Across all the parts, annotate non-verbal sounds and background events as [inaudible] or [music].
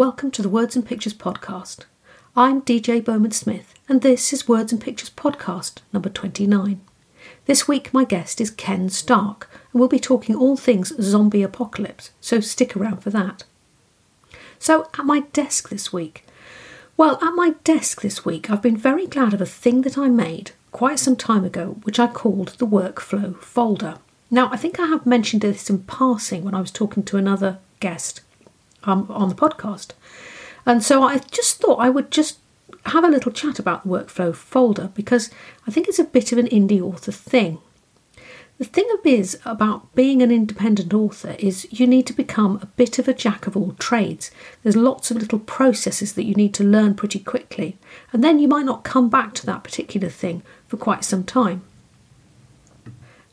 Welcome to the Words and Pictures podcast. I'm DJ Bowman Smith, and this is Words and Pictures podcast number 29. This week, my guest is Ken Stark, and we'll be talking all things zombie apocalypse, so stick around for that. So, at my desk this week, well, at my desk this week, I've been very glad of a thing that I made quite some time ago, which I called the workflow folder. Now, I think I have mentioned this in passing when I was talking to another guest um, on the podcast. And so I just thought I would just have a little chat about the workflow folder because I think it's a bit of an indie author thing. The thing is about being an independent author is you need to become a bit of a jack of all trades. There's lots of little processes that you need to learn pretty quickly, and then you might not come back to that particular thing for quite some time.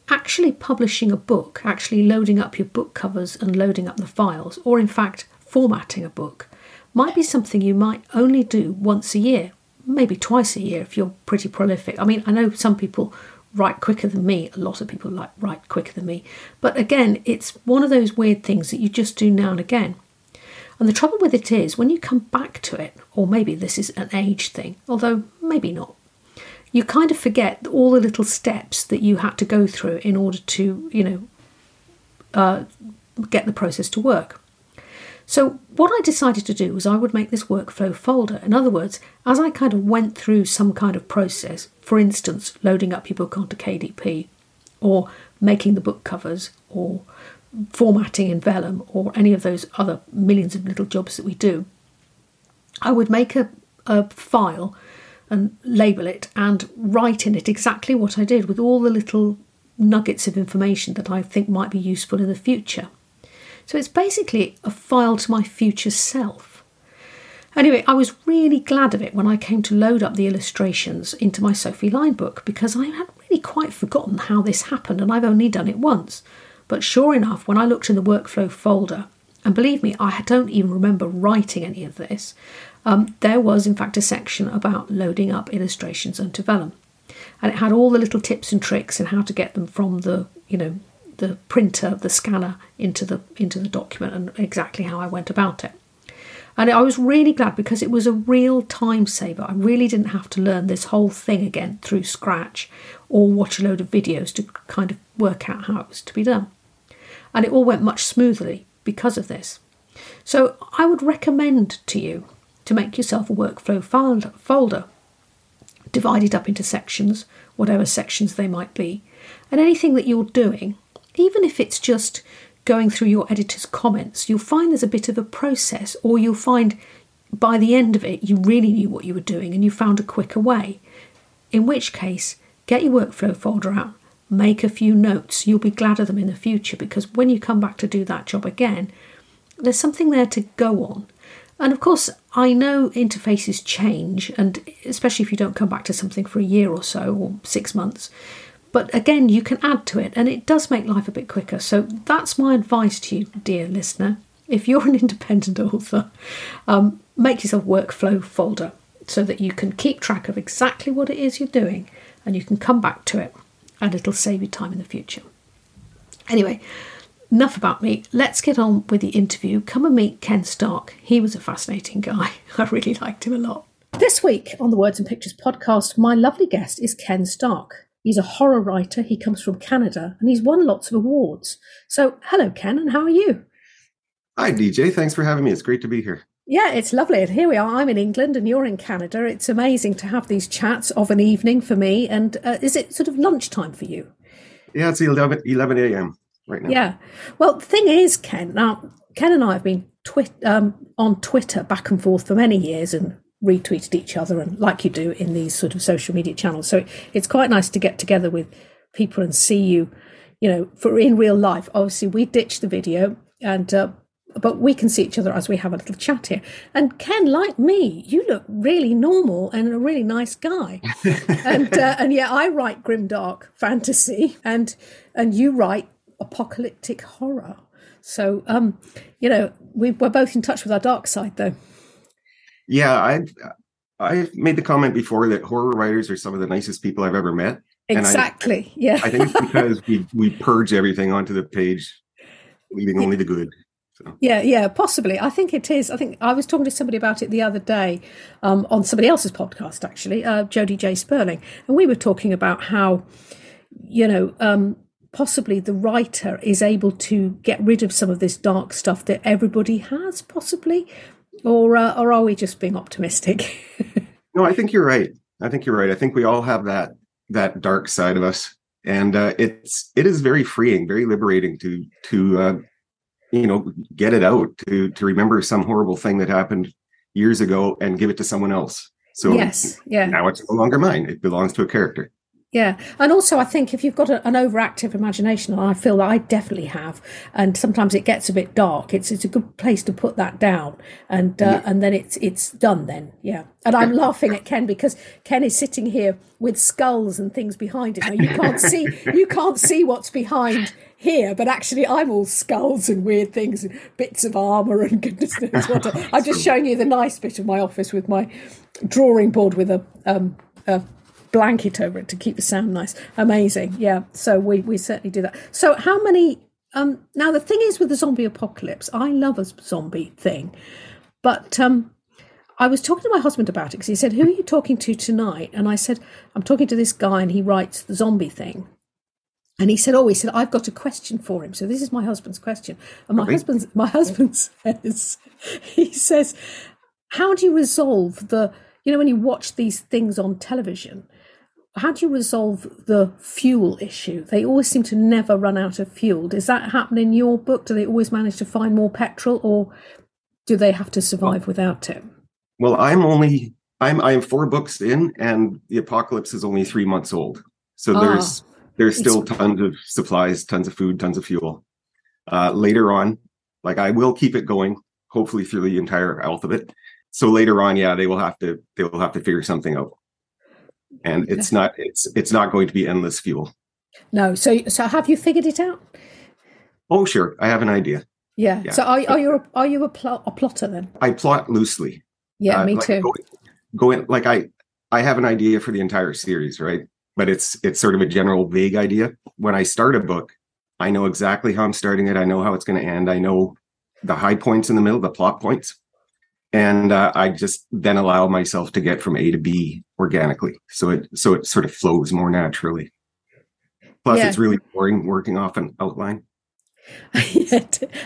Actually, publishing a book, actually loading up your book covers and loading up the files, or in fact, formatting a book might be something you might only do once a year, maybe twice a year if you're pretty prolific. I mean, I know some people write quicker than me, a lot of people like write quicker than me, but again, it's one of those weird things that you just do now and again. And the trouble with it is, when you come back to it, or maybe this is an age thing, although maybe not, you kind of forget all the little steps that you had to go through in order to, you know, uh, get the process to work. So, what I decided to do was I would make this workflow folder. In other words, as I kind of went through some kind of process, for instance, loading up your book onto KDP, or making the book covers, or formatting in Vellum, or any of those other millions of little jobs that we do, I would make a, a file and label it and write in it exactly what I did with all the little nuggets of information that I think might be useful in the future. So it's basically a file to my future self. Anyway, I was really glad of it when I came to load up the illustrations into my Sophie Line book because I had really quite forgotten how this happened and I've only done it once. But sure enough, when I looked in the workflow folder, and believe me, I don't even remember writing any of this, um, there was in fact a section about loading up illustrations onto Vellum. And it had all the little tips and tricks and how to get them from the, you know, the printer, the scanner into the into the document and exactly how I went about it. And I was really glad because it was a real time saver. I really didn't have to learn this whole thing again through scratch or watch a load of videos to kind of work out how it was to be done. And it all went much smoothly because of this. So I would recommend to you to make yourself a workflow folder divided up into sections, whatever sections they might be, and anything that you're doing even if it's just going through your editor's comments, you'll find there's a bit of a process, or you'll find by the end of it you really knew what you were doing and you found a quicker way. In which case, get your workflow folder out, make a few notes. You'll be glad of them in the future because when you come back to do that job again, there's something there to go on. And of course, I know interfaces change, and especially if you don't come back to something for a year or so or six months, but again, you can add to it, and it does make life a bit quicker. So that's my advice to you, dear listener. If you're an [laughs] independent author, um, make yourself a workflow folder so that you can keep track of exactly what it is you're doing and you can come back to it and it'll save you time in the future. Anyway, enough about me. Let's get on with the interview. Come and meet Ken Stark. He was a fascinating guy. [laughs] I really liked him a lot. This week on the Words and Pictures podcast, my lovely guest is Ken Stark. He's a horror writer. He comes from Canada and he's won lots of awards. So, hello, Ken, and how are you? Hi, DJ. Thanks for having me. It's great to be here. Yeah, it's lovely. And here we are. I'm in England and you're in Canada. It's amazing to have these chats of an evening for me. And uh, is it sort of lunchtime for you? Yeah, it's 11, 11 a.m. right now. Yeah. Well, the thing is, Ken, now, Ken and I have been twi- um, on Twitter back and forth for many years and retweeted each other and like you do in these sort of social media channels. So it's quite nice to get together with people and see you, you know, for in real life. Obviously, we ditched the video and. Uh, but we can see each other as we have a little chat here. And Ken, like me, you look really normal and a really nice guy. [laughs] and uh, and yeah, I write grim dark fantasy, and and you write apocalyptic horror. So um, you know, we, we're both in touch with our dark side, though. Yeah, I've I've made the comment before that horror writers are some of the nicest people I've ever met. Exactly. I, yeah. I think it's because we we purge everything onto the page, leaving only the good. So. Yeah, yeah, possibly. I think it is. I think I was talking to somebody about it the other day um, on somebody else's podcast, actually, uh, Jody J. Sperling, and we were talking about how, you know, um, possibly the writer is able to get rid of some of this dark stuff that everybody has, possibly, or uh, or are we just being optimistic? [laughs] no, I think you're right. I think you're right. I think we all have that that dark side of us, and uh, it's it is very freeing, very liberating to to uh, you know get it out to to remember some horrible thing that happened years ago and give it to someone else. So yes, yeah. Now it's no longer mine; it belongs to a character. Yeah, and also I think if you've got a, an overactive imagination, and I feel that I definitely have, and sometimes it gets a bit dark. It's it's a good place to put that down, and uh, yeah. and then it's it's done. Then yeah, and I'm laughing at Ken because Ken is sitting here with skulls and things behind him. Now you can't see [laughs] you can't see what's behind here, but actually I'm all skulls and weird things and bits of armour and [laughs] goodness knows what. [laughs] I'm just showing you the nice bit of my office with my drawing board with a um, a blanket over it to keep the sound nice. Amazing. Yeah. So we, we certainly do that. So how many um now the thing is with the zombie apocalypse, I love a zombie thing. But um I was talking to my husband about it because he said, Who are you talking to tonight? And I said, I'm talking to this guy and he writes the zombie thing. And he said, Oh, he said, I've got a question for him. So this is my husband's question. And my husband's my [laughs] husband says he says, How do you resolve the you know, when you watch these things on television, how do you resolve the fuel issue? They always seem to never run out of fuel. Does that happen in your book? Do they always manage to find more petrol, or do they have to survive well, without it? Well, I'm only I'm I'm four books in, and the apocalypse is only three months old. So ah, there's there's still tons of supplies, tons of food, tons of fuel. Uh, later on, like I will keep it going, hopefully through the entire alphabet. So later on, yeah, they will have to they will have to figure something out and it's not it's it's not going to be endless fuel. No so so have you figured it out? Oh sure i have an idea. Yeah, yeah. so are, are you a, are you a, plot, a plotter then? I plot loosely. Yeah uh, me like too. Going, go in like i i have an idea for the entire series right? But it's it's sort of a general vague idea. When i start a book i know exactly how i'm starting it. I know how it's going to end. I know the high points in the middle the plot points. And uh, I just then allow myself to get from A to B organically. So it so it sort of flows more naturally. Plus, yeah. it's really boring working off an outline. [laughs]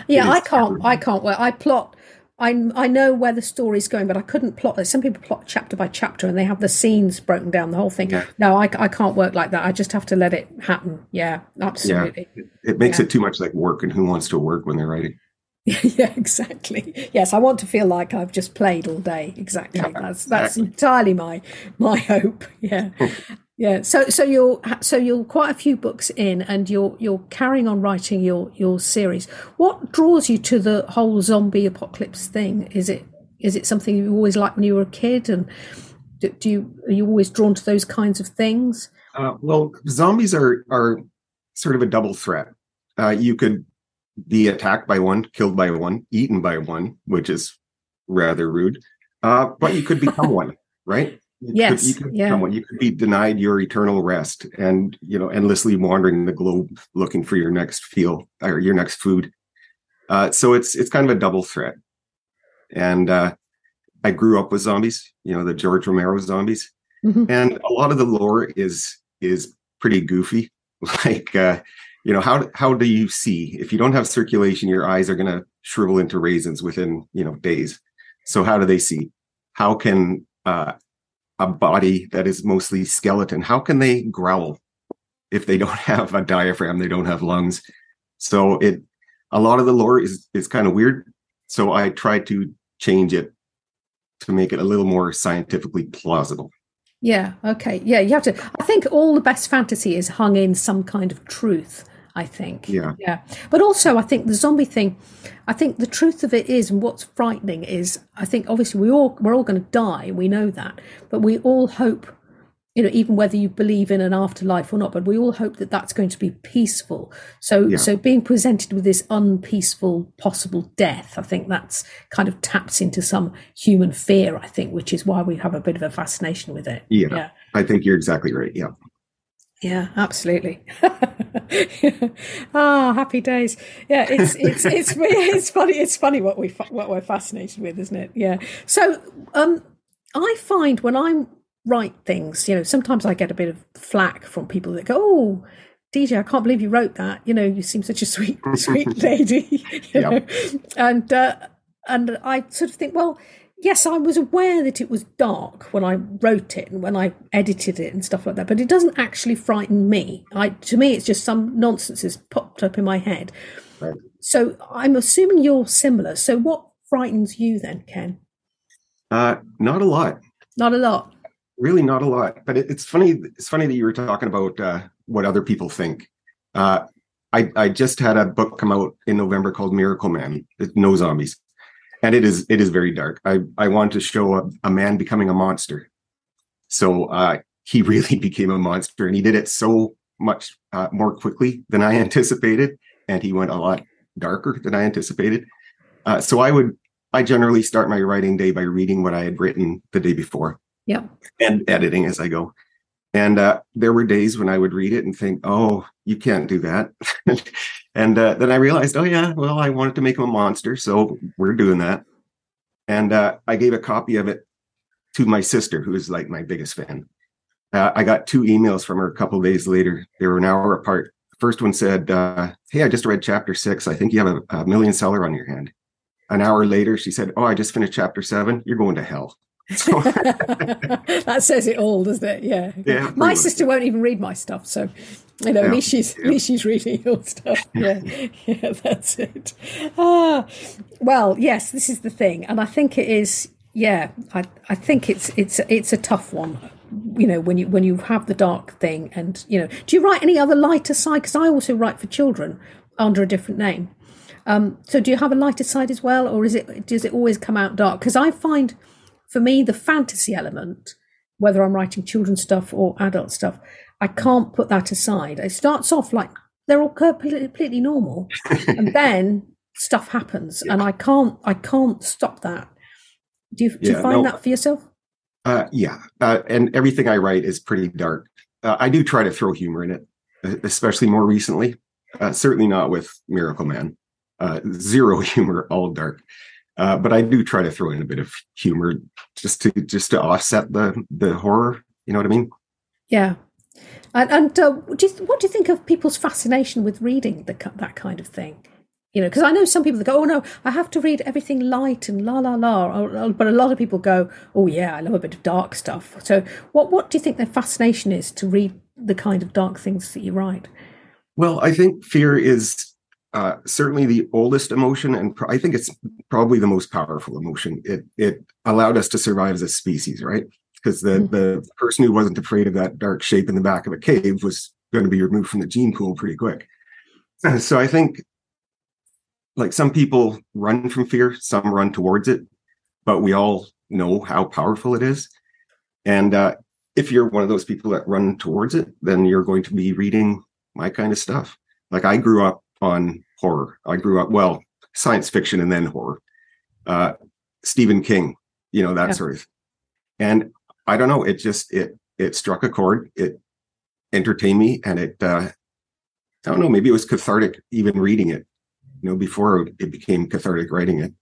yeah, I can't. I can't. Well, I plot. I I know where the story's going, but I couldn't plot. it. Some people plot chapter by chapter, and they have the scenes broken down, the whole thing. Yeah. No, I, I can't work like that. I just have to let it happen. Yeah, absolutely. Yeah. It makes yeah. it too much like work, and who wants to work when they're writing? [laughs] yeah, exactly. Yes, I want to feel like I've just played all day. Exactly. Yeah, that's that's exactly. entirely my my [laughs] hope. Yeah. [laughs] yeah. So so you're so you're quite a few books in and you're you're carrying on writing your your series. What draws you to the whole zombie apocalypse thing? Is it is it something you always liked when you were a kid and do, do you are you always drawn to those kinds of things? Uh, well, zombies are are sort of a double threat. Uh, you could be attacked by one, killed by one, eaten by one, which is rather rude. Uh, but you could become [laughs] one, right? You yes, could, you could yeah. One. You could be denied your eternal rest, and you know, endlessly wandering the globe looking for your next feel or your next food. Uh, so it's it's kind of a double threat. And uh, I grew up with zombies, you know, the George Romero zombies, mm-hmm. and a lot of the lore is is pretty goofy. [laughs] Like uh, you know how how do you see? If you don't have circulation your eyes are going to shrivel into raisins within you know days. So how do they see? How can uh, a body that is mostly skeleton how can they growl if they [laughs] don't have a diaphragm they don't have lungs? So it a lot of the lore is is kind of weird. So i try to change it to make it a little more scientifically plausible. Yeah okay. Yeah you have to i think all the best fantasy is hung in some kind of truth I think. Yeah. Yeah. But also, I think the zombie thing, I think the truth of it is, and what's frightening is, I think obviously we all, we're all going to die. We know that. But we all hope, you know, even whether you believe in an afterlife or not, but we all hope that that's going to be peaceful. So, yeah. so being presented with this unpeaceful possible death, I think that's kind of taps into some human fear, I think, which is why we have a bit of a fascination with it. Yeah. yeah. I think you're exactly right. Yeah. Yeah, absolutely. [laughs] ah, happy days. Yeah, it's it's it's [laughs] it's funny. It's funny what we what we're fascinated with, isn't it? Yeah. So, um, I find when I write things, you know, sometimes I get a bit of flack from people that go, "Oh, DJ, I can't believe you wrote that. You know, you seem such a sweet, sweet [laughs] lady." you know? And uh, and I sort of think, well, yes, I was aware that it was dark when I wrote it and when I edited it and stuff like that, but it doesn't actually frighten me. I, to me, it's just some nonsense has popped up in my head. Right. So I'm assuming you're similar. So what frightens you then, Ken? Uh, not a lot. Not a lot. Really, not a lot. But it, it's funny. It's funny that you were talking about uh, what other people think. Uh, I, I just had a book come out in November called Miracle Man. No zombies and it is it is very dark. I I want to show a, a man becoming a monster. So uh, he [laughs] really became a monster, and he did it so much uh, more quickly than I [laughs] anticipated, and he went a lot darker than I anticipated. Uh, so I would I generally start my writing day by reading what I had written the day before. Yeah. And editing as I go. And uh, there were days when I would read it and think, "Oh, you can't do that," [laughs] and uh, then I realized, "Oh yeah, well, I wanted to make him a monster, so we're doing that." And uh, I gave a copy of it to my sister, who is like my biggest fan. Uh, I got two emails from her a couple days later. They were an hour apart. The first one said, uh, "Hey, I just read chapter six. I think you have a, a million seller on your hand." An hour later, she said, "Oh, I just finished chapter seven. You're going to hell." [laughs] that says it all, doesn't it? Yeah. Yeah. My sister won't even read my stuff, so you know, yeah. at least she's yeah. at least she's reading your stuff. [laughs] Yeah. yeah, that's it. Ah, well, yes, this is the thing, and I think it is. Yeah, I I think it's it's it's a tough one. You know, when you when you have the dark thing, and you know, do you write any other lighter side? Because I also write for children under a different name. Um, so do you have a lighter side as well, or is it does it always come out dark? Because I find for me, the fantasy element, whether I'm writing children's stuff or adult stuff, I can't put that aside. It starts off like they're all completely normal, [laughs] and then stuff happens, yeah. and I can't, I can't stop that. Do you, do yeah, you find no, that for yourself? Uh, yeah, uh, and everything I write is pretty dark. Uh, I do try to throw humor in it, especially more recently. Uh, certainly not with Miracle Man. Uh, zero [laughs] humor, all dark. Uh, but I do try to throw in a bit of humor just to just to offset the the horror. You know what I mean? Yeah. And, and uh, do you, what do you think of people's fascination with reading the, that kind of thing? You know, because I know some people that go, "Oh no, I have to read everything light and la la la," but a lot of people go, "Oh yeah, I love a bit of dark stuff." So, what what do you think their fascination is to read the kind of dark things that you write? Well, I think fear is uh, certainly the oldest emotion, and I think it's probably the most powerful emotion. It it allowed us to survive as a species, right? Because the mm-hmm. the person who wasn't afraid of that dark shape in the back of a cave was going to be removed from the gene pool pretty quick. [clears throat] So I think, like some people run from fear, some run towards it, but we all know how powerful it is. And uh, if you're one of those people that run towards it, then you're going to be reading my kind of stuff. Like I grew up on horror. I grew up, well, science fiction and then horror. Uh, Stephen King, you know, that yeah. sort of. And I don't know, it just it it struck a chord. It entertained me and it uh I don't know, maybe it was cathartic even reading it, you know, before it became cathartic writing it.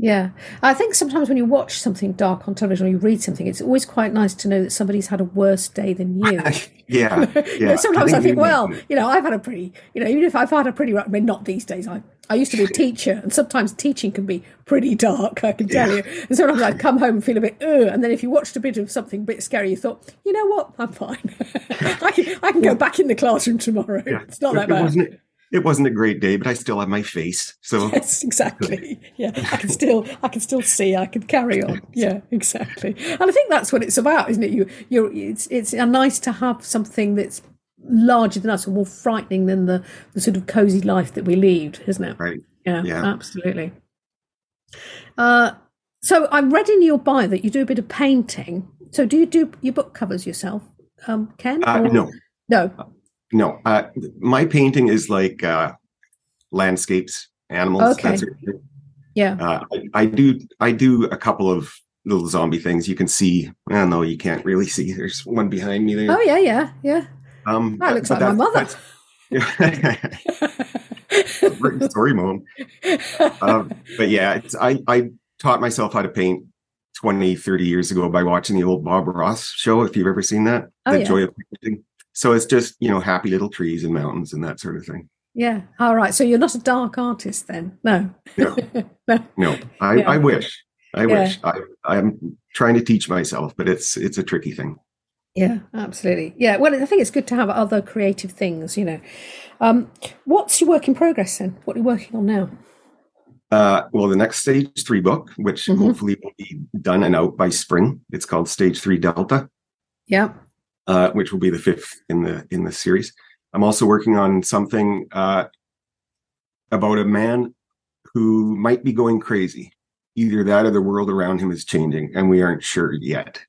Yeah. I think sometimes when you watch something dark on television or you read something, it's always quite nice to know that somebody's had a worse day than you. [laughs] yeah. yeah. [laughs] you know, sometimes I think, I think well, you know, I've had a pretty, you know, even if I've had a pretty, I mean, not these days, I, I used to be a teacher and sometimes teaching can be pretty dark, I can tell yeah. you. And sometimes I'd come home and feel a bit, ugh. And then if you watched a bit of something a bit scary, you thought, you know what, I'm fine. [laughs] I can, I can go back in the classroom tomorrow. Yeah. It's not that bad it wasn't a great day, but I still have my face. So [laughs] yes, exactly. Yeah, I can still, I can still see. I can carry on. Yeah, exactly. And I think that's what it's about, isn't it? You, you're. It's, it's nice to have something that's larger than us or more frightening than the the sort of cozy life that we lead, isn't it? Right. Yeah. Yeah. Absolutely. Uh, so I read in your bio that you do a bit of painting. So do you do your book covers yourself, um, Ken? Uh, no. No. No, uh, my painting is like uh, landscapes, animals. Okay. Yeah. Uh, I, I, do. I do a couple of little zombie things. You can see. I don't know. You can't really see. There's one behind me there. Oh yeah, yeah, yeah. Um, That looks like my mother. Sorry, [laughs] mom. Um, but yeah, it's, I, I taught myself how to paint 20, 30 years ago by watching the old Bob Ross show, if you've ever seen that. Oh, the yeah. Joy of Painting. So it's just, you know, happy little trees and mountains and that sort of thing. yeah. All right. So you're not a dark artist then? No. No. [laughs] no. No, I, Yeah. I wish. I Yeah. wish. I, I'm trying to teach myself, but it's it's a tricky thing. Yeah, absolutely. Yeah. Well, I think it's good to have other creative things, you know. Um, what's your work in progress then? What are you working on now? Uh, well, the next stage three book, which Mhm. hopefully will be done and out by spring, it's called Stage Three Delta, Yeah. Uh, which will be the fifth in the in the series. I'm also working on something uh, about a man who might be going crazy. Either that or the world around him is changing, and we aren't sure yet.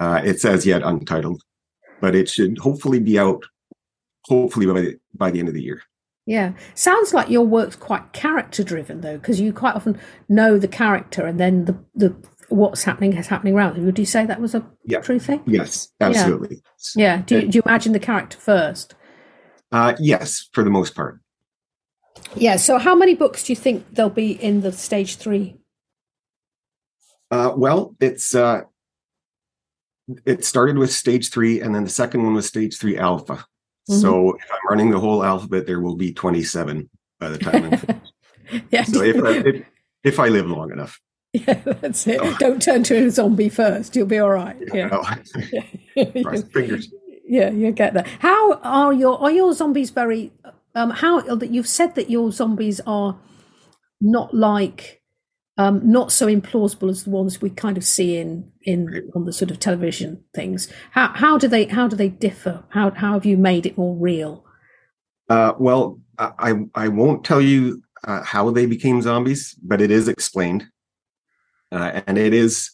Uh, it's as yet untitled, but it should hopefully be out. Hopefully by the, by the end of the year. Yeah. Sounds like your work's quite character driven though, because you quite often know the character and then the, the what's happening is happening around them. Would you say that was a Yeah. true thing? Yes, absolutely. Yeah. Do you, do you imagine the character first? Uh, yes, for the most part. Yeah. So how many books do you think there'll be in the stage three? Uh, well, it's uh, it started with stage three, and then the second one was stage three alpha. So if I'm running the whole alphabet, there will be 27 by the time I'm [laughs] finished. yeah. so if I, if, if I live long enough. [laughs] yeah, that's it. Oh. Don't turn to a zombie first. You'll be all right. Yeah. well, [laughs] cross fingers. Yeah, you get that. How are your are your zombies very? Um, how that you've said that your zombies are not like um, not so implausible as the ones we kind of see in in Right. on the sort of television things. How how do they how do they differ? How how have you made it more real? Uh, well, I I- I won't tell you uh, how they became zombies, but it is explained, uh, and it is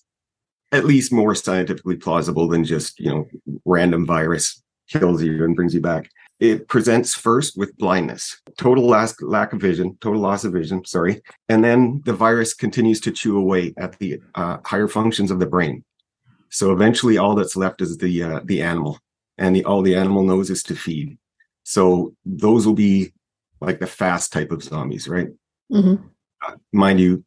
at least more scientifically plausible than just you know random virus kills you and brings you back. It presents first with blindness, total lack, lack of vision, total loss of vision. Sorry, and then the virus continues to chew away at the uh, higher functions of the brain. So eventually, all that's left is the uh, the animal, and the all the animal knows is to feed. So those will be like the fast type of zombies, right? Mm-hmm. Mind you,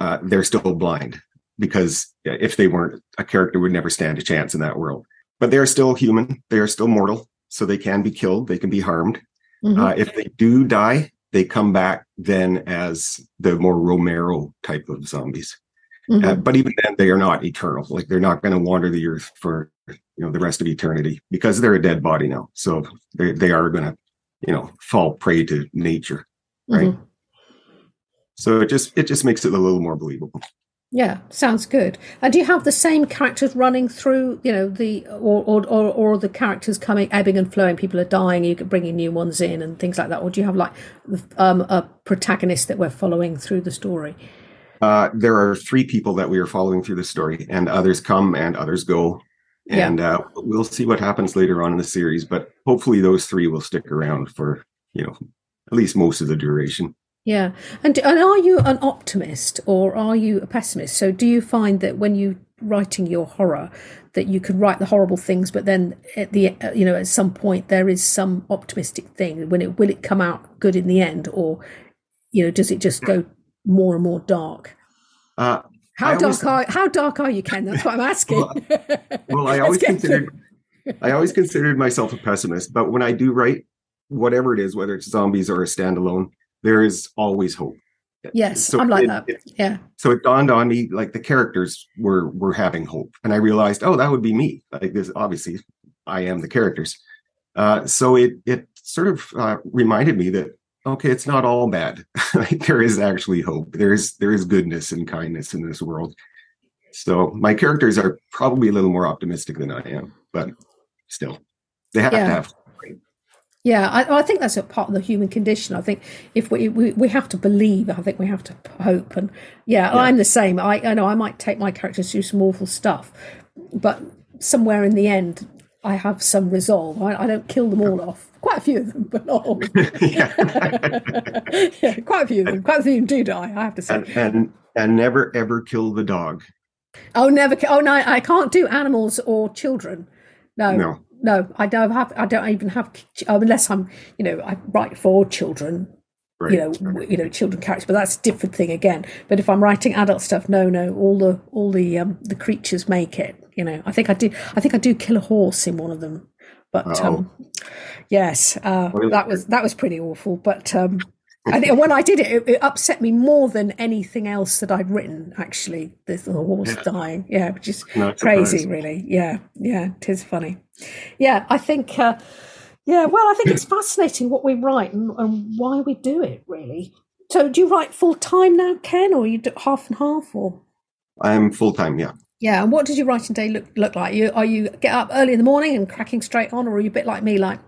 uh, they're still blind because if they weren't, a character would never stand a chance in that world. But they're still human. They are still mortal. So they can be killed. They can be harmed. hmm Uh, if they do die, they come back then as the more Romero type of zombies. Mm-hmm. Uh, but even then, they are not eternal. Like they're not going to wander the earth for you know the rest of eternity because they're a dead body now. So they they are going to you know fall prey to nature. right. Mhm. So it just it just makes it a little more believable. Yeah, sounds good. And do you have the same characters running through, you know, the or or or, or the characters coming ebbing and flowing? People are dying, you can bringing new ones in and things like that. Or do you have like um, a protagonist that we're following through the story? Uh, there are three people that we are following through the story, and others come and others go. Yeah. And uh, we'll see what happens later on in the series, but hopefully those three will stick around for you know at least most of the duration. Yeah, and and are you an optimist or are you a pessimist? So do you find that when you writing your horror that you could write the horrible things, but then at the uh, you know at some point there is some optimistic thing when it will it come out good in the end, or you know does it just go more and more dark? Uh, How I dark always- are how dark are you, Ken? That's what I'm asking. well, [laughs] I always considered. I always considered myself a pessimist, but when I do write whatever it is, whether it's zombies or a standalone, there is always hope. Yes, So I'm like it- that. it- Yeah, so it dawned on me like the characters were were having hope and i realized oh that would be me like this obviously i am the characters uh so it it sort of uh, reminded me that okay it's not all bad [laughs] like there is actually hope there is there is goodness and kindness in this world so my characters are probably a little more optimistic than i am but still they have Yeah. to have yeah. I, I think that's a part of the human condition. I think if we, we we have to believe, I think we have to hope, and yeah, Yeah. I'm the same. I I know I might take my characters through some awful stuff, but somewhere in the end, I have some resolve. I, I don't kill them all off. Quite a few of them, but not all. [laughs] yeah. [laughs] yeah, quite a few of them. Quite a few do die. I have to say. and, and and never ever kill the dog Oh, never. Oh no, I can't do animals or children. No, no no, I don't have. I don't even have unless I'm, you know, I write for children. Right. You know, you know, children characters, but that's a different thing again. But if I'm writing adult stuff, no, no, all the all the um the creatures make it. You know, I think I do. I think I do kill a horse in one of them. But Oh. um, yes, uh, that was that was pretty awful. But um, and when I did it, it, it upset me more than anything else that I'd written. Actually, the, the horse Yeah. dying, yeah, which is Not crazy, surprised. really. Yeah, yeah, it is funny. Yeah, I think. Uh, yeah, well, I think it's fascinating what we write and, and why we do it. Really. So, do you write full time now, Ken, or you do half and half, or? I'm full time. Yeah. Yeah, and what does your writing day look look like? You are you get up early in the morning and cracking straight on, or are you a bit like me, like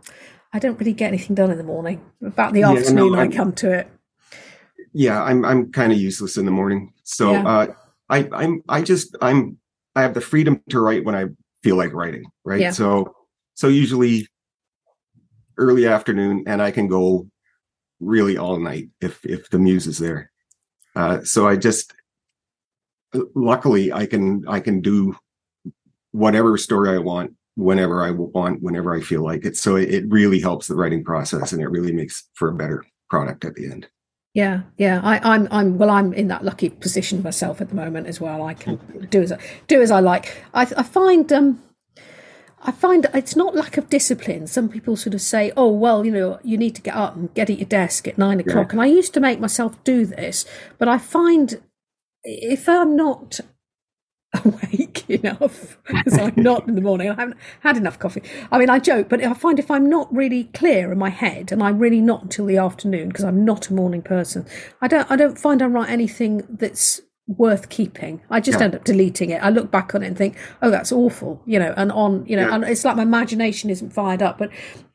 I don't really get anything done in the morning. About the Yeah, afternoon, I I'm- come to it. yeah i'm i'm kind of useless in the morning so Yeah. uh i i'm i just i'm i have the freedom to write when i feel like writing right Yeah. so so usually early afternoon and i can go really all night if if the muse is there uh so i just luckily i can i can do whatever story i want whenever i want whenever i feel like it so it, it really helps the writing process and it really makes for a better product at the end Yeah, yeah. I, I'm, I'm. Well, I'm in that lucky position myself at the moment as well. I can do as I, do as I like. I, I find, um, I find it's not lack of discipline. Some people sort of say, "Oh, well, you know, you need to get up and get at your desk at nine o'clock." And I used to make myself do this, but I find if I'm not awake [laughs] enough, because I'm not in the morning, I haven't had enough coffee. I mean, I joke, but I find if I'm not really clear in my head, and I'm really not until the afternoon, because I'm not a morning person, I don't, I don't find I write anything that's worth keeping. I just Yeah. end up deleting it. I look back on it and think, oh, that's awful, you know, and on, you know, Yeah. and it's like my imagination isn't fired up, but.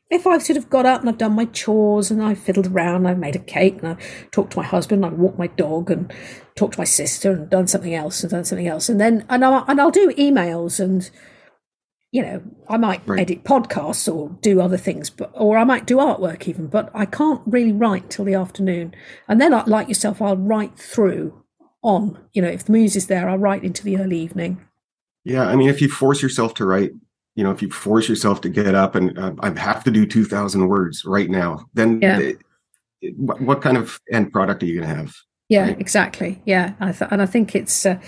If I've sort of got up and I've done my chores and I've fiddled around, I've made a cake and I've talked to my husband, I've walked my dog and talked to my sister and done something else and done something else, and then and I'll, and I'll do emails and you know I might Right. edit podcasts or do other things, but or I might do artwork even, but I can't really write till the afternoon, and then I, like yourself, I'll write through on you know if the muse is there, I'll write into the early evening. Yeah, I mean, if you force yourself to write, you know, if you force yourself to get up and uh, I have to do two thousand words right now, then Yeah. it- it- what, what kind of end product are you going to have? Yeah, Right. exactly. Yeah, I th- and I think it's, uh,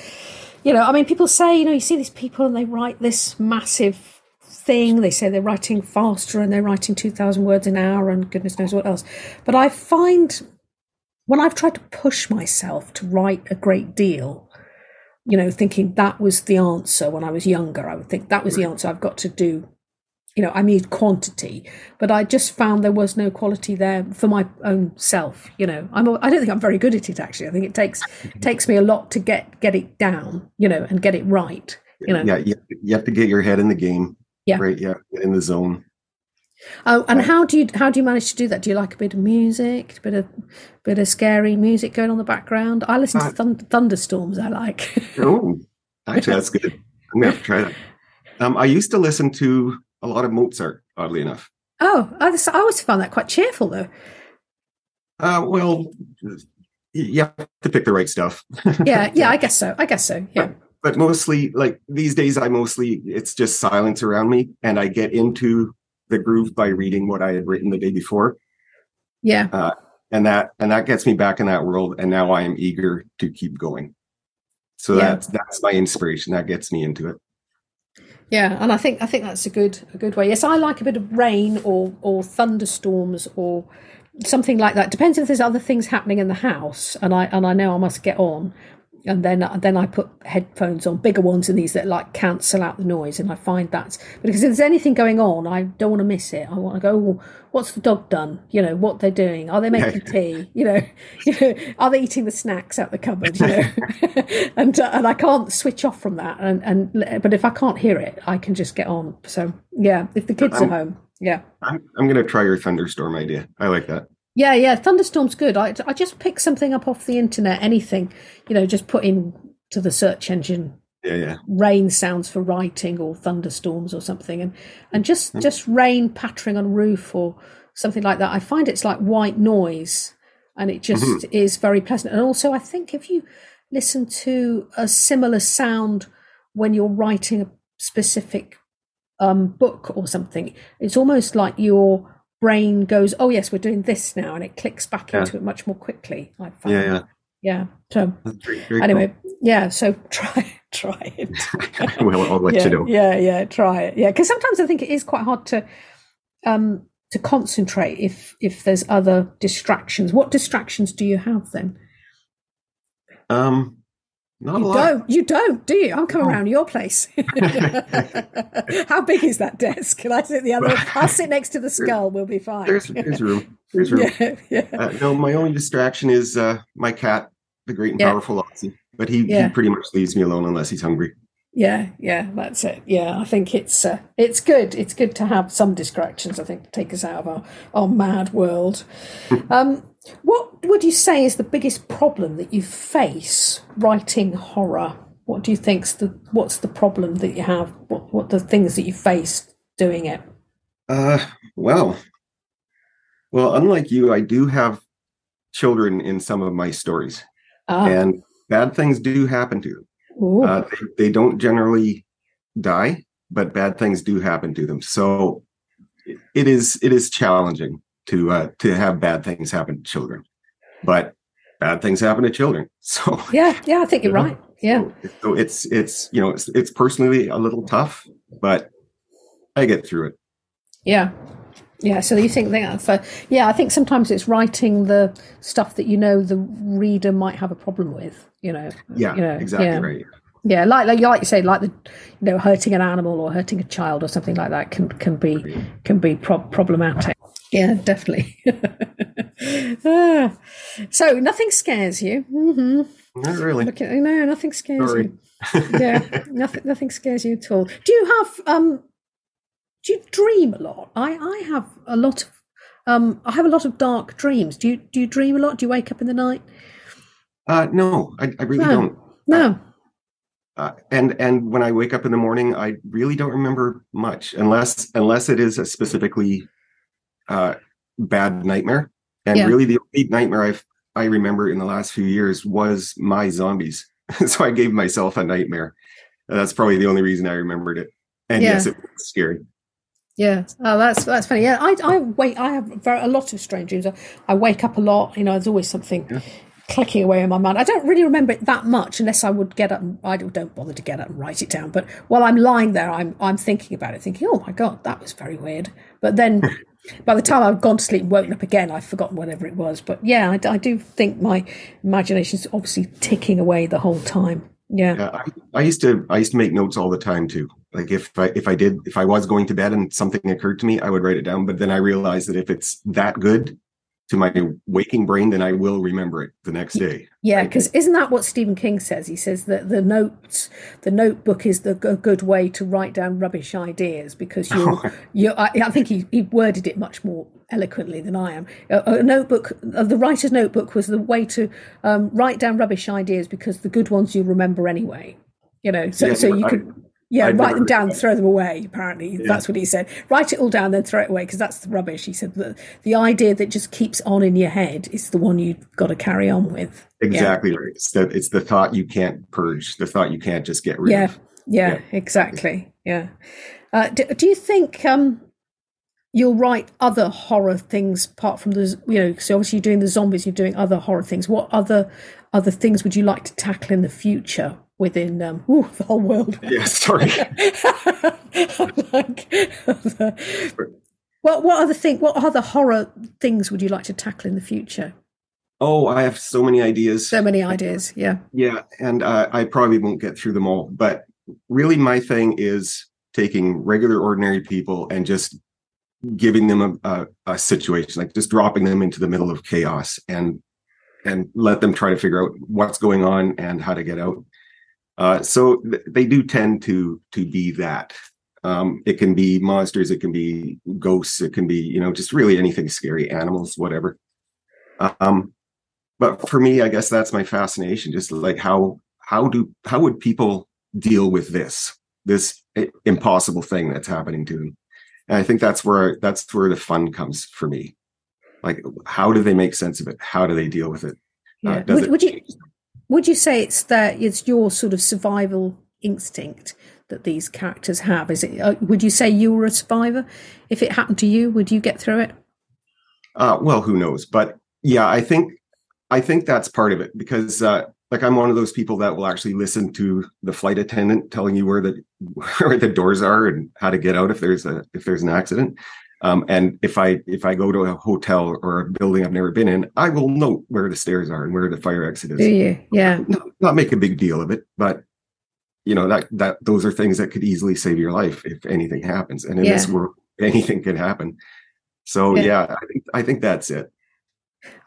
you know, I mean, people say, you know, you see these people and they write this massive thing. They say they're writing faster and they're writing two thousand words an hour and goodness knows what else. But I find when I've tried to push myself to write a great deal, you know, thinking that was the answer when I was younger, I would think that was the answer. I've got to do you know, I need quantity, but I just found there was no quality there for my own self. You know, I'm I don't think I'm very good at it actually. I think it takes [laughs] takes me a lot to get get it down, you know, and get it right. You know, Yeah, you, you have to get your head in the game. Yeah. Right. Yeah. In the zone. Oh, and how do you how do you manage to do that? Do you like a bit of music, a bit of bit of scary music going on the background? I listen to Uh, thund- thunderstorms. I like. [laughs] Oh, actually, that's good. I'm to have to try that. Um, I used to listen to a lot of Mozart, oddly enough. oh, I, I always found that quite cheerful though. Uh, well, you have to pick the right stuff. [laughs] Yeah, yeah, I guess so. I guess so. Yeah, but mostly like these days i mostly it's just silence around me and i get into the groove by reading what i had written the day before yeah. Uh, and that and that gets me back in that world and now i am eager to keep going so Yeah. that's that's my inspiration that gets me into it Yeah, and I think I think that's a good a good way. Yes, I like a bit of rain or or thunderstorms or something like that. Depends if there's other things happening in the house, and I and I know I must get on, and then then I put headphones on, bigger ones and these that like cancel out the noise, and I find that because if there's anything going on, I don't want to miss it. I want to go. "Oh, what's the dog done? You know what they're doing? Are they making tea? You know, [laughs] you know, are they eating the snacks out the cupboard? You know, [laughs] and uh, and I can't switch off from that. And and but if I can't hear it, I can just get on. So yeah, if the kids are I'm- home, yeah. i'm, I'm going to try your thunderstorm idea i like that Yeah, yeah, thunderstorm's good. I, I just pick something up off the internet, anything, you know, just put in to the search engine yeah yeah rain sounds for writing or thunderstorms or something and and just just rain pattering on a roof or something like that. I find it's like white noise and it just is very pleasant. And also I think if you listen to a similar sound when you're writing a specific um, book or something, it's almost like your brain goes, "Oh yes, we're doing this now," and it clicks back Yeah. into it much more quickly. I found. Yeah, yeah. yeah. So very, very anyway, yeah. So [laughs] try try it. [laughs] well, I'll let yeah, you know. yeah, yeah. Try it. Yeah, because sometimes I think it is quite hard to um to concentrate if if there's other distractions. What distractions do you have then? Um, not You a lot. don't. You don't, do you? I'm coming No. around your place. [laughs] How big is that desk? Can I sit the other? [laughs] I'll sit next to the skull. We'll be fine. There's there's room. There's room. [laughs] yeah, yeah. Uh, no, my only distraction is uh, my cat, the great and Yeah. powerful Aussie. But he, he pretty much leaves me alone unless he's hungry. Yeah, yeah, that's it. Yeah, I think it's uh, it's good. It's good to have some distractions. I think to take us out of our, our mad world. um, what would you say is the biggest problem that you face writing horror? What do you think's the what's the problem that you have? What what the things that you face doing it? Uh, well, well, unlike you, I do have children in some of my stories, Ah, and bad things do happen to them. Uh, they, they don't generally die, but bad things do happen to them. So it- it is it is challenging to uh, to have bad things happen to children, but bad things happen to children. [laughs] So yeah, yeah. I think you're right. Yeah, so it's it's you know it's it's personally a little tough, but I get through it. yeah, yeah. So you think that for yeah, I think sometimes it's writing the stuff that you know the reader might have a problem with. You know, Yeah, you know, exactly yeah. right. Yeah, like like like you say, like the you know hurting an animal or hurting a child or something like that can can be can be pro- problematic. Yeah, definitely. [laughs] Ah. so nothing scares you. hmm Not really. At no, nothing scares Sorry. you. Yeah, [laughs] nothing nothing scares you at all. Do you have um? Do you dream a lot? I I have a lot of um. I have a lot of dark dreams. Do you do you dream a lot? Do you wake up in the night? Uh, no, I, I really No. don't. No. Uh, and and when I wake up in the morning, I really don't remember much, unless unless it is a specifically uh, bad nightmare. And Yeah. really, the only nightmare I've I remember in the last few years was my zombies. [laughs] so I gave myself a nightmare. And that's probably the only reason I remembered it. And Yeah. yes, it was scary. Yeah. Oh, that's that's funny. Yeah, I I wait. I have very, a lot of strange dreams. I, I wake up a lot. You know, there's always something Yeah. clicking away in my mind. I don't really remember it that much unless I would get up. And, I don't bother to get up and write it down. But while I'm lying there, I'm I'm thinking about it, thinking, oh my god, that was very weird. But then. [laughs] By the time I've gone to sleep and woken up again, I've forgotten whatever it was. But yeah, I, I do think my imagination's obviously ticking away the whole time. Yeah. Yeah, I, I used to I used to make notes all the time too. Like if I if I did if I was going to bed and something occurred to me, I would write it down. But then I realized that if it's that good to my waking brain, then I will remember it the next day. Yeah, because isn't that what Stephen King says? He says that the notes, the notebook is the a good way to write down rubbish ideas because you, [laughs] you. I, I think he, he worded it much more eloquently than I am. A, a notebook, uh, the writer's notebook, was the way to um, write down rubbish ideas because the good ones you remember anyway. You know, so Yeah, so you I- could. Yeah, I'd write them down, throw them away. Apparently, that's what he said. Write it all down, then throw it away because that's the rubbish. He said the the idea that just keeps on in your head is the one you've got to carry on with. Exactly right. It's the it's the thought you can't purge, the thought you can't just get rid Yeah, of. yeah, Yeah. exactly. Yeah. Uh, do, do you think um, you'll write other horror things apart from the you know? So obviously you're doing the zombies, you're doing other horror things. What other other things would you like to tackle in the future within um, [laughs] ooh, the whole world? [laughs] Yeah, sorry. [laughs] like, what what other thing? What other horror things would you like to tackle in the future? oh, I have so many ideas. So many ideas. Yeah. Yeah, and uh, I probably won't get through them all. But really, my thing is taking regular, ordinary people and just giving them a, a, a situation, like just dropping them into the middle of chaos and and let them try to figure out what's going on and how to get out. Uh, so th- they do tend to to be that. Um, it can be monsters, it can be ghosts, it can be you know just really anything scary, animals, whatever. Um, but for me i guess that's my fascination just like how how do how would people deal with this this impossible thing that's happening to them and i think that's where that's where the fun comes for me like how do they make sense of it how do they deal with it Uh, Yeah. does would, it would you? Would you say it's that it's your sort of survival instinct that these characters have? Is it? Uh, would you say you were a survivor? If it happened to you, would you get through it? Uh, well, who knows? But yeah, I think I think that's part of it because uh, like I'm one of those people that will actually listen to the flight attendant telling you where the [laughs] where the doors are and how to get out if there's a if there's an accident. Um, and if I if I go to a hotel or a building I've never been in, I will note where the stairs are and where the fire exit is. Do you? Yeah. Not, not make a big deal of it, but you know that that those are things that could easily save your life if anything happens. And in Yeah. this world, [laughs] anything can happen. So Yeah. yeah, I think I think that's it.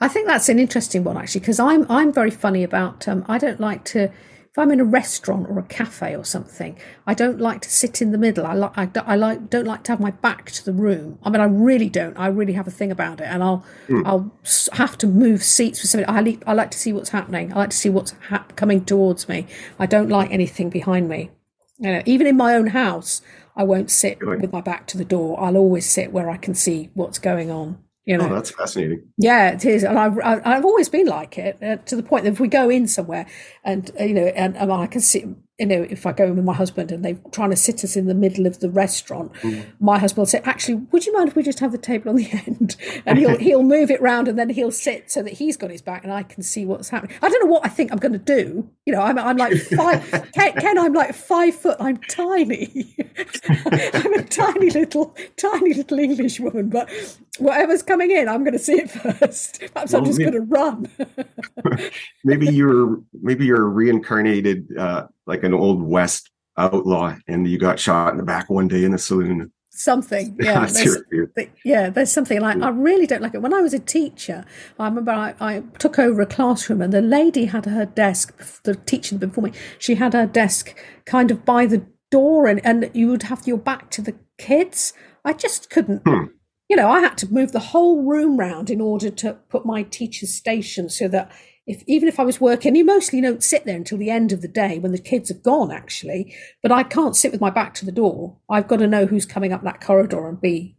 I think that's an interesting one actually because I'm I'm very funny about um, I don't like to if I'm in a restaurant or a cafe or something I don't like to sit in the middle. I like I, I like don't like to have my back to the room. I mean I really don't. I really have a thing about it and I'll Hmm. I'll have to move seats for somebody. I like, I like to see what's happening. I like to see what's hap coming towards me. I don't like anything behind me. You know even in my own house I won't sit with my back to the door. I'll always sit where I can see what's going on you know Oh, that's fascinating. yeah, it is, and I've I- I've always been like it uh, to the point that if we go in somewhere and uh, you know, and, and I can see, you know, if I go in with my husband and they're trying to sit us in the middle of the restaurant, my husband will say, "Actually, would you mind if we just have the table on the [laughs] end?" And he'll [laughs] he'll move it round and then he'll sit so that he's got his back and I can see what's happening. I don't know what I think I'm going to do. You know, I'm I'm like five. [laughs] Ken, Ken, I'm like five foot. I'm tiny. [laughs] I'm a tiny little, tiny little English woman, but whatever's coming in, I'm going to see it first. [laughs] Perhaps I'm just going to run. maybe you're maybe you're reincarnated uh like an old west outlaw and you got shot in the back one day in a saloon Something, [laughs] yeah. There's- yeah, there's something like I really don't like it. When I was a teacher, I remember I, I took over a classroom and the lady had her desk, the teacher before me, she had her desk kind of by the door and, and you would have your back to the kids. I just couldn't, Hmm. you know, I had to move the whole room round in order to put my teacher's station so that if even if I was working, you mostly don't sit there until the end of the day when the kids have gone, actually. But I can't sit with my back to the door. I've got to know who's coming up that corridor and be,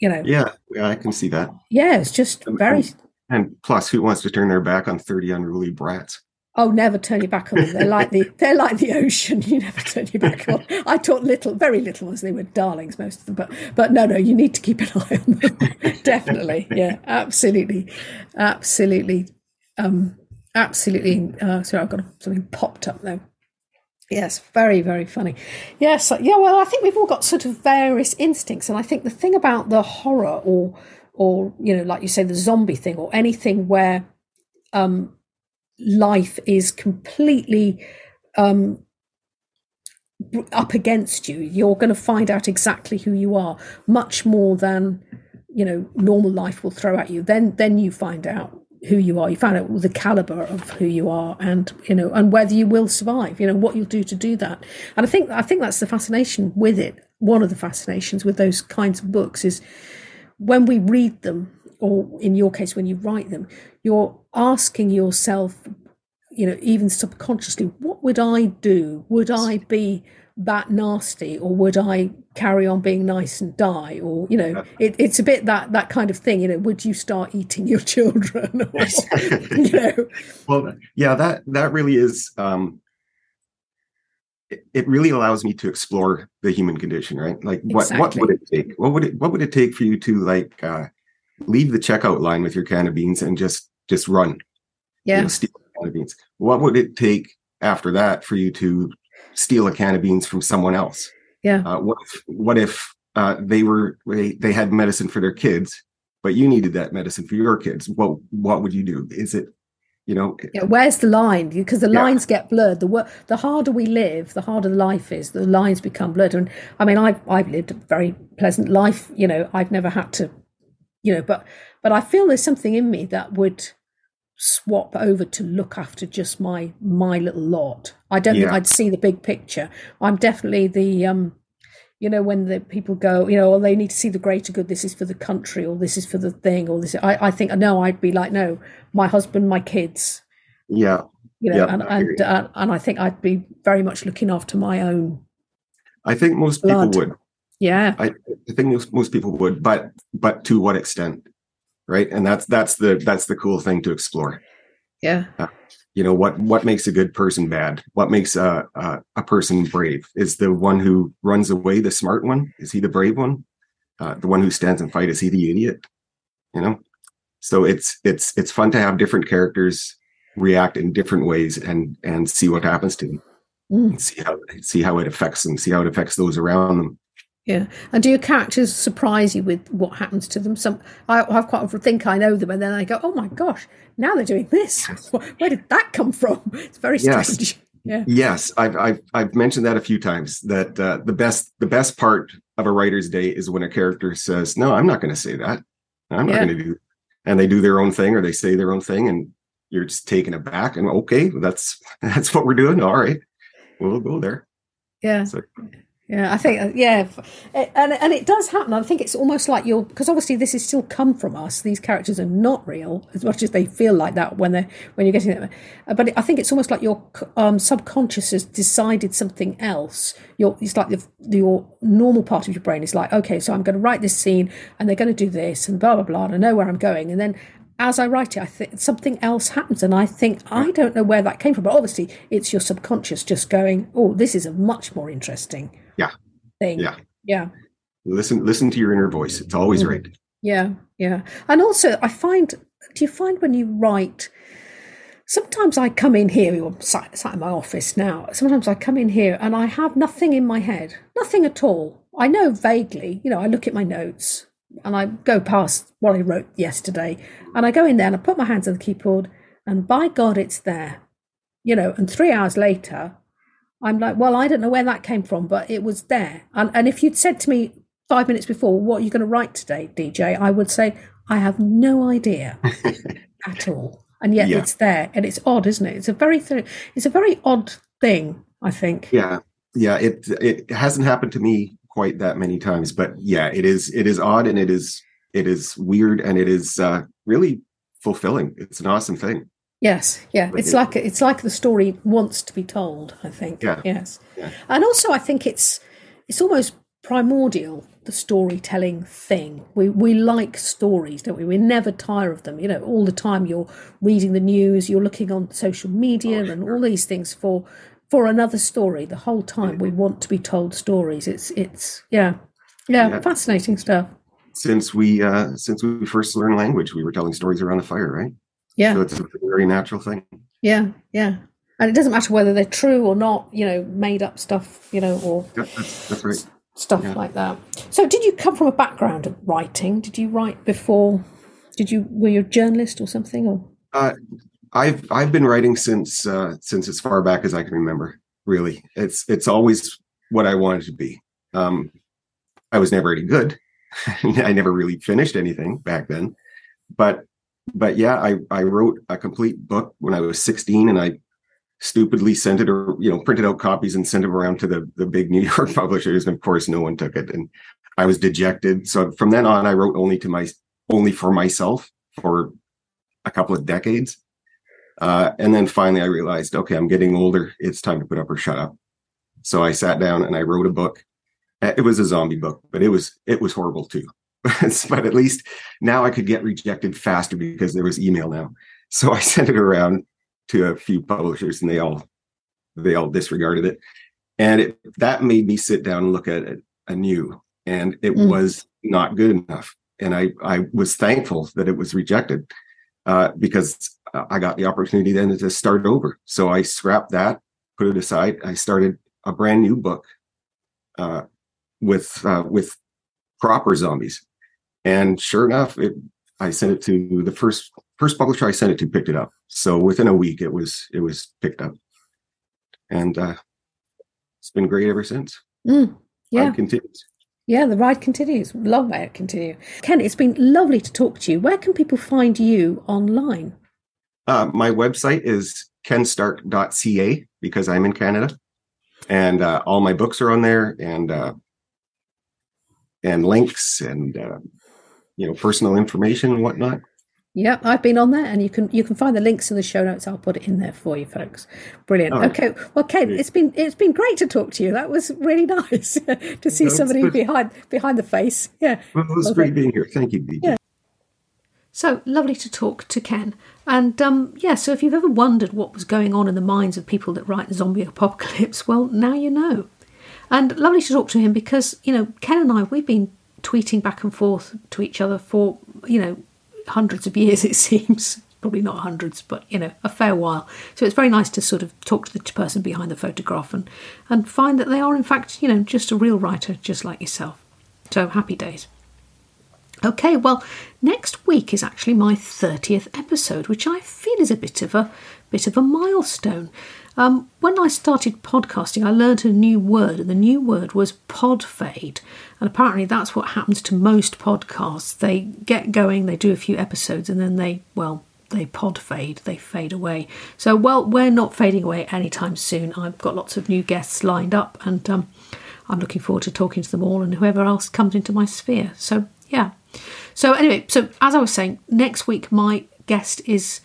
you know, yeah yeah i can see that yeah, it's just very. and plus who wants to turn their back on 30 unruly brats Oh, never turn your back on them. They're like the [laughs] they're like the ocean. You never turn your back on. I taught little, very little ones. They were darlings, most of them. But but no, no, you need to keep an eye on them. [laughs] Definitely, yeah, absolutely, absolutely, um, absolutely. Uh, sorry, I've got something popped up now. Yes, very, very funny. Yes, yeah. Well, I think we've all got sort of various instincts, and I think the thing about the horror, or or you know, like you say, the zombie thing, or anything where um, life is completely um, up against you, you're going to find out exactly who you are much more than you know normal life will throw at you. Then, then you find out who you are. You find out the caliber of who you are, and you know, and whether you will survive. You know what you'll do to do that. And I think I think that's the fascination with it. One of the fascinations with those kinds of books is when we read them, or in your case, when you write them, you're asking yourself, you know, even subconsciously, what would I do? Would I be that nasty, or would I carry on being nice and die? Or you know, it, it's a bit that that kind of thing. You know, would you start eating your [laughs] children? [laughs] Or, you know, well yeah that that really is um it, it really allows me to explore the human condition right? Like what what would it take? What would it what would it take for you to like uh leave the checkout line with your can of beans and just just run? You yeah, know, steal a can of beans. What would it take after that for you to steal a can of beans from someone else yeah, uh, what if what if uh, they were they, they had medicine for their kids but you needed that medicine for your kids what what would you do is it you know yeah. Where's the line? Because the Yeah. lines get blurred. The wor- the harder we live, the harder life is. The lines become blurred. And I mean, I've I've lived a very pleasant life. You know, I've never had to, you know, but but I feel there's something in me that would swap over to look after just my my little lot. I don't think I'd see the big picture. I'm definitely the um you know when the people go you know well they need to see the greater good. This is for the country or this is for the thing or this I, I think no I'd be like no my husband my kids. Yeah. You know Yeah, and I and, uh, and I think I'd be very much looking after my own i think most people would. Yeah. I, I think most, most people would but but to what extent right? And that's that's the that's the cool thing to explore. Yeah. Uh, you know what what makes a good person bad? What makes a, a, a person brave? Is the one who runs away the smart one? Is he the brave one? Uh, the one who stands and fight is he the idiot? You know? So it's it's it's fun to have different characters react in different ways and and see what happens to them. Mm. see how see how it affects them see how it affects those around them yeah, and do your characters surprise you with what happens to them? Some I, I quite often think I know them, and then I go, "Oh my gosh, now they're doing this. Where did that come from?" [laughs] It's very strange. Yes. [laughs] Yeah. Yes, I've, I've I've mentioned that a few times. That uh, the best the best part of a writer's day is when a character says, "No, I'm not going to say that. I'm not yeah. going to do," that. and they do their own thing or they say their own thing, and you're just taken aback. And okay, that's [laughs] that's what we're doing. All right, we'll go there. Yeah. So, yeah, I think uh, yeah, and and it does happen. I think it's almost like you're because obviously this is still come from us. These characters are not real as much as they feel like that when they when you're getting them. Uh, but I think it's almost like your um, subconscious has decided something else. Your it's like the, your normal part of your brain is like, okay, so I'm going to write this scene, and they're going to do this, and blah blah blah. And I know where I'm going, and then as I write it, I think something else happens, and I think I don't know where that came from. But obviously, it's your subconscious just going, "Oh, this is a much more interesting." Yeah. Thing. Yeah. Yeah. Listen listen to your inner voice. It's always right. Yeah. Yeah. And also i find do you find when you write sometimes i come in here i'm sat, sat in my office now. Sometimes i come in here and i have nothing in my head. Nothing at all. I know vaguely you know i look at my notes and i go past what i wrote yesterday and i go in there and i put my hands on the keyboard and by god it's there you know and three hours later I'm like, well, I don't know where that came from, but it was there. And, and if you'd said to me five minutes before, what are you going to write today, DJ? I would say, I have no idea [laughs] at all. And yet yeah. it's there. And it's odd, isn't it? It's a very, th- it's a very odd thing, I think. Yeah. Yeah. It, it hasn't happened to me quite that many times, but yeah, it is, it is odd and it is, it is weird and it is uh, really fulfilling. It's an awesome thing. Yes, yeah. It's like it's like the story wants to be told. I think. Yeah. Yes. Yeah. And also, I think it's it's almost primordial the storytelling thing. We we like stories, don't we? We never tire of them. You know, all the time you're reading the news, you're looking on social media, oh, and all these things for for another story. The whole time we want to be told stories. It's it's yeah, yeah, yeah. fascinating stuff. Since we uh since we first learned language, we were telling stories around the fire, right? Yeah. So it's a very natural thing. Yeah, yeah. And it doesn't matter whether they're true or not, you know, made up stuff, you know, or that's, that's right. stuff yeah. like that. So did you come from a background of writing? Did you write before did you were you a journalist or something or uh, I've I've been writing since uh, since as far back as I can remember. Really, it's it's always what I wanted to be. Um, I was never any good. [laughs] I never really finished anything back then, but but yeah, I I wrote a complete book when I was 16, and I stupidly sent it or you know printed out copies and sent them around to the the big [laughs] New York publishers, and of course no one took it, and I was dejected. So from then on, I wrote only to my only for myself for a couple of decades. Uh, and then finally, I realized, okay, I'm getting older. It's time to put up or shut up. So I sat down and I wrote a book. It was a zombie book, but it was it was horrible too. [laughs] but at least now I could get rejected faster because there was email now. So I [laughs] sent it around to a few publishers and they all they all disregarded it. And it, that made me sit down and look at it anew. And it mm. was not good enough. And I, I was thankful that it was rejected uh, because I got the opportunity then to start over. So I scrapped that, put it aside. I started a brand new book uh, with uh, with proper zombies and sure enough, it, I sent it to the first first publisher I sent it to picked it up. So within a week, it was it was picked up, and uh, it's been great ever since. Mm, yeah, ride continues. Yeah, the ride continues. Long may it continue. Ken, it's been lovely to talk to you. Where can people find you online? Uh, my website is kenstark.ca because I'm in Canada, and uh, all my books are on there, and uh, and links and uh, you know personal information and whatnot. Yeah, I've been on there, and you can you can find the links in the show notes. I'll put it in there for you, folks. Brilliant. Right. Okay, well, Ken, it's been it's been great to talk to you. That was really [laughs] nice to see somebody good. behind behind the face. Yeah, well, it was great being here. Thank you, DJ. Yeah. So lovely to talk to Ken. And um, yeah, so if you've ever wondered what was going on in the minds of people that write Zombie [laughs] Apocalypse, well, now you know. And lovely to talk to him because, you know, Ken and I, we've been tweeting back and forth to each other for, you know, hundreds of years, [laughs] it seems. Probably not hundreds, but, you know, a fair while. So it's very nice to sort of talk to the person behind the photograph and, and find that they are, in fact, you know, just a real writer, just like yourself. So happy days. Okay, well, next week is actually my 30th episode, which I feel is a bit of a bit of a milestone. Um, when I started podcasting, I learned a new word, and the new word was pod fade. And apparently, that's what happens to most podcasts. They get going, they do a few episodes, and then they, well, they pod fade, they fade away. So, well, we're not fading away anytime soon. I've got lots of new guests lined up, and um, I'm looking forward to talking to them all and whoever else comes into my sphere. So, yeah. So, anyway, so as I was saying, next week my guest is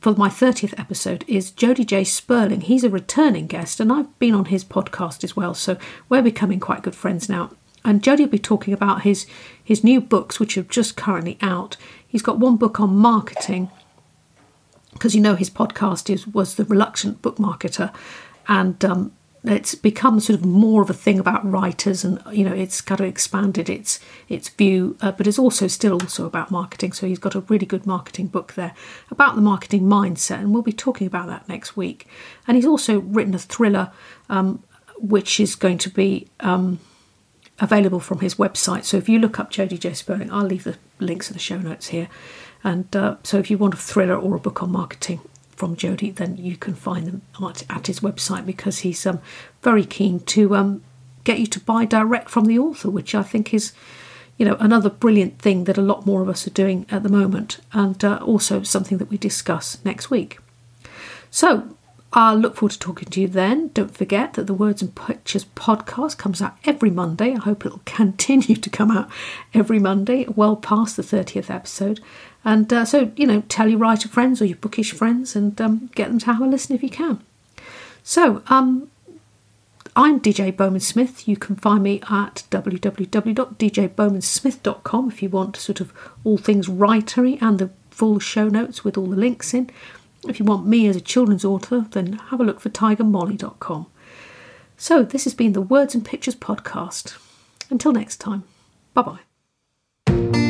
for my 30th episode is Jody J. Sperling. He's a returning guest, and I've been on his podcast as well, so we're becoming quite good friends now. And Jody will be talking about his his new books, which are just currently out. He's got one book on marketing, because you know his podcast is was the Reluctant Book Marketer, and um, it's become sort of more of a thing about writers and you know it's kind of expanded its its view uh, but it's also still also about marketing. So he's got a really good marketing book there about the marketing mindset and we'll be talking about that next week. And he's also written a thriller um, which is going to be um, available from his website. So if you look up jody j sperling i'll leave the links in the show notes here. And uh, so if you want a thriller or a book on marketing from Jody, then you can find them at, at his website because he's um, very keen to um, get you to buy direct from the author, which I think is, you know, another brilliant thing that a lot more of us are doing at the moment, and uh, also something that we discuss next week. So I look forward to talking to you then. Don't forget that the Words and Pictures podcast comes out every Monday. I hope it'll [laughs] continue to come out every Monday, well past the 30th episode. And uh, so, you know, tell your writer friends or your bookish friends and um, get them to have a listen if you can. So, um, I'm DJ Bowman Smith. You can find me at www.djbowmansmith.com if you want sort of all things writery and the full show notes with all the links in. If you want me as a children's author, then have a look for tigermolly.com. So, this has been the Words and Pictures podcast. Until next time, bye bye.